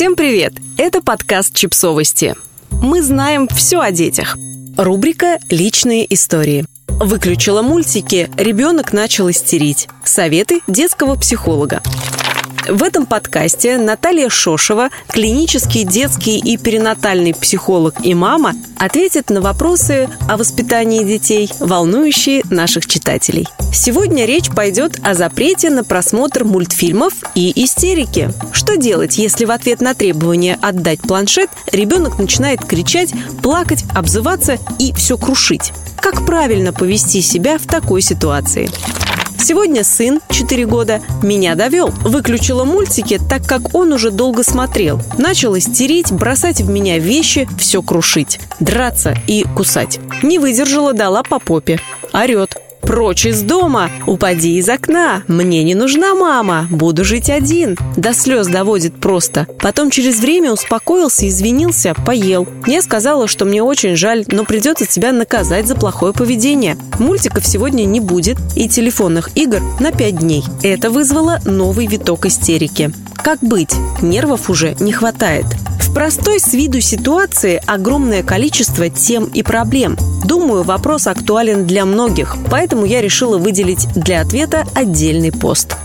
Всем привет! Это подкаст «Чипсовости». Мы знаем все о детях. Рубрика «Личные истории». Выключила мультики, ребенок начал истерить. Советы детского психолога. В этом подкасте Наталья Шошева, клинический детский и перинатальный психолог и мама, ответит на вопросы о воспитании детей, волнующие наших читателей. Сегодня речь пойдет о запрете на просмотр мультфильмов и истерики. Что делать, если в ответ на требование отдать планшет ребенок начинает кричать, плакать, обзываться и все крушить? Как правильно повести себя в такой ситуации? Сегодня сын, 4 года, меня довел. Выключила мультики, так как он уже долго смотрел. Начал истерить, бросать в меня вещи, все крушить. Драться и кусать. Не выдержала, дала по попе. Орет. Прочь из дома! Упади из окна! Мне не нужна мама! Буду жить один!» До слез доводит просто. Потом через время успокоился, извинился, поел. Я сказала, что мне очень жаль, но придется тебя наказать за плохое поведение. Мультиков сегодня не будет и телефонных игр на 5 дней. Это вызвало новый виток истерики. Как быть? Нервов уже не хватает. Простой с виду ситуации огромное количество тем и проблем. Думаю, вопрос актуален для многих, поэтому я решила выделить для ответа отдельный пост.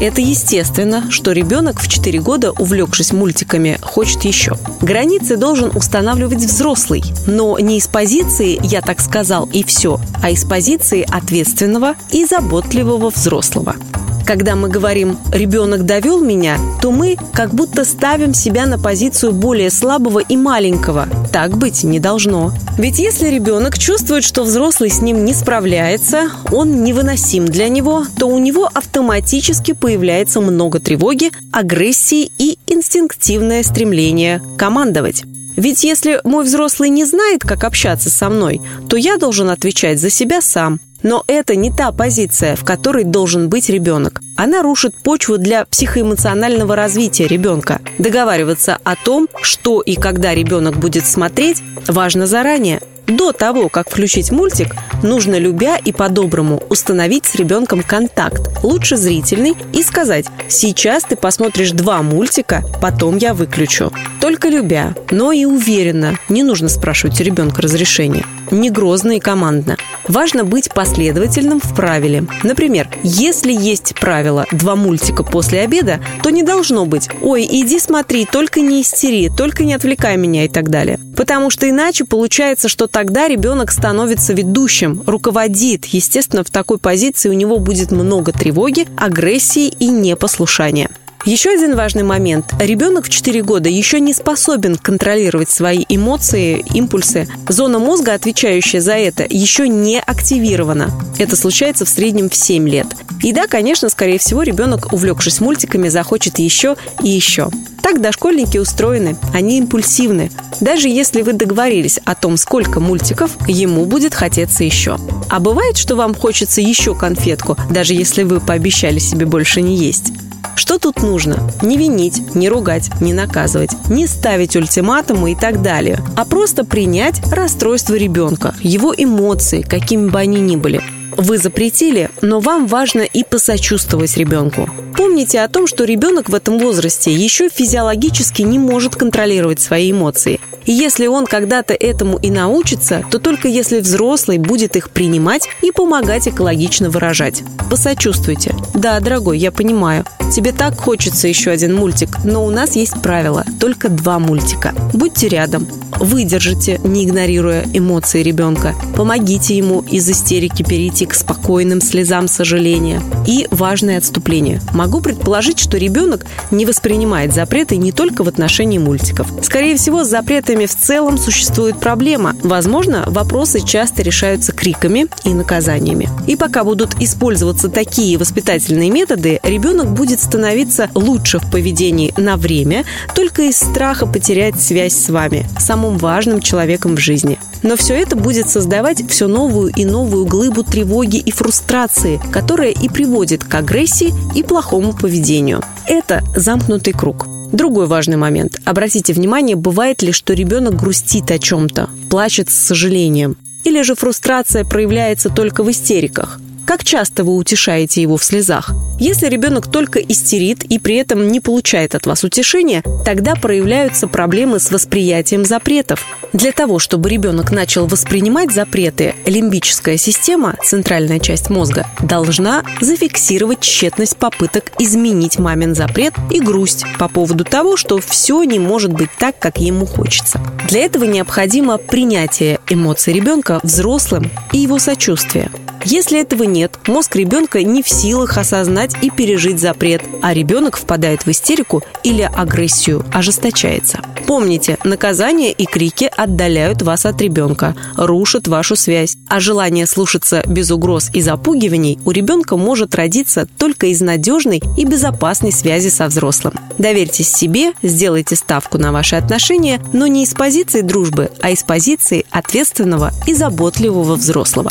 Это естественно, что ребенок в 4 года, увлекшись мультиками, хочет еще. Границы должен устанавливать взрослый, но не из позиции «я так сказал» и все, а из позиции ответственного и заботливого взрослого. Когда мы говорим «ребенок довел меня», то мы как будто ставим себя на позицию более слабого и маленького. Так быть не должно. Ведь если ребенок чувствует, что взрослый с ним не справляется, он невыносим для него, то у него автоматически появляется много тревоги, агрессии и инстинктивное стремление командовать. Ведь если мой взрослый не знает, как общаться со мной, то я должен отвечать за себя сам. Но это не та позиция, в которой должен быть ребенок. Она рушит почву для психоэмоционального развития ребенка. Договариваться о том, что и когда ребенок будет смотреть, важно заранее. До того, как включить мультик, нужно, любя и по-доброму, установить с ребенком контакт, лучше зрительный, и сказать «Сейчас ты посмотришь два мультика, потом я выключу». Только любя, но и уверенно, не нужно спрашивать у ребенка разрешения. Не грозно и командно. Важно быть последовательным в правиле. Например, если есть правило «два мультика после обеда», то не должно быть «Ой, иди смотри, только не истери, только не отвлекай меня» и так далее. Потому что иначе получается, что тогда ребенок становится ведущим, руководит. Естественно, в такой позиции у него будет много тревоги, агрессии и непослушания. Еще один важный момент. Ребенок в 4 года еще не способен контролировать свои эмоции, импульсы. Зона мозга, отвечающая за это, еще не активирована. Это случается в среднем в 7 лет. И да, конечно, скорее всего, ребенок, увлекшись мультиками, захочет еще и еще. Так дошкольники устроены, они импульсивны. Даже если вы договорились о том, сколько мультиков, ему будет хотеться еще. А бывает, что вам хочется еще конфетку, даже если вы пообещали себе больше не есть. Что тут нужно? Не винить, не ругать, не наказывать, не ставить ультиматумы и так далее, а просто принять расстройство ребенка, его эмоции, какими бы они ни были. Вы запретили, но вам важно и посочувствовать ребенку. Помните о том, что ребенок в этом возрасте еще физиологически не может контролировать свои эмоции. И если он когда-то этому и научится, то только если взрослый будет их принимать и помогать экологично выражать. Посочувствуйте. Да, дорогой, я понимаю. Тебе так хочется еще один мультик, но у нас есть правило. Только два мультика. Будьте рядом. Выдержите, не игнорируя эмоции ребенка. Помогите ему из истерики перейти к спокойным слезам сожаления. И важное отступление. Могу предположить, что ребенок не воспринимает запреты не только в отношении мультиков. Скорее всего, с запретами в целом существует проблема. Возможно, вопросы часто решаются криками и наказаниями. И пока будут использоваться такие воспитательные методы, ребенок будет становиться лучше в поведении на время, только из страха потерять связь с вами, самым важным человеком в жизни. Но все это будет создавать все новую и новую глыбу тревоги и фрустрации, которая и приводит к агрессии и плохому поведению. Это замкнутый круг. Другой важный момент. Обратите внимание, бывает ли, что ребенок грустит о чем-то, плачет с сожалением. Или же фрустрация проявляется только в истериках. Как часто вы утешаете его в слезах? Если ребенок только истерит и при этом не получает от вас утешения, тогда проявляются проблемы с восприятием запретов. Для того, чтобы ребенок начал воспринимать запреты, лимбическая система, центральная часть мозга, должна зафиксировать тщетность попыток изменить мамин запрет и грусть по поводу того, что все не может быть так, как ему хочется. Для этого необходимо принятие эмоций ребенка взрослым и его сочувствие. Если этого нет, мозг ребенка не в силах осознать и пережить запрет, а ребенок впадает в истерику или агрессию, ожесточается. Помните, наказание и крики отдаляют вас от ребенка, рушат вашу связь, а желание слушаться без угроз и запугиваний у ребенка может родиться только из надежной и безопасной связи со взрослым. Доверьтесь себе, сделайте ставку на ваши отношения, но не из позиции дружбы, а из позиции ответственного и заботливого взрослого.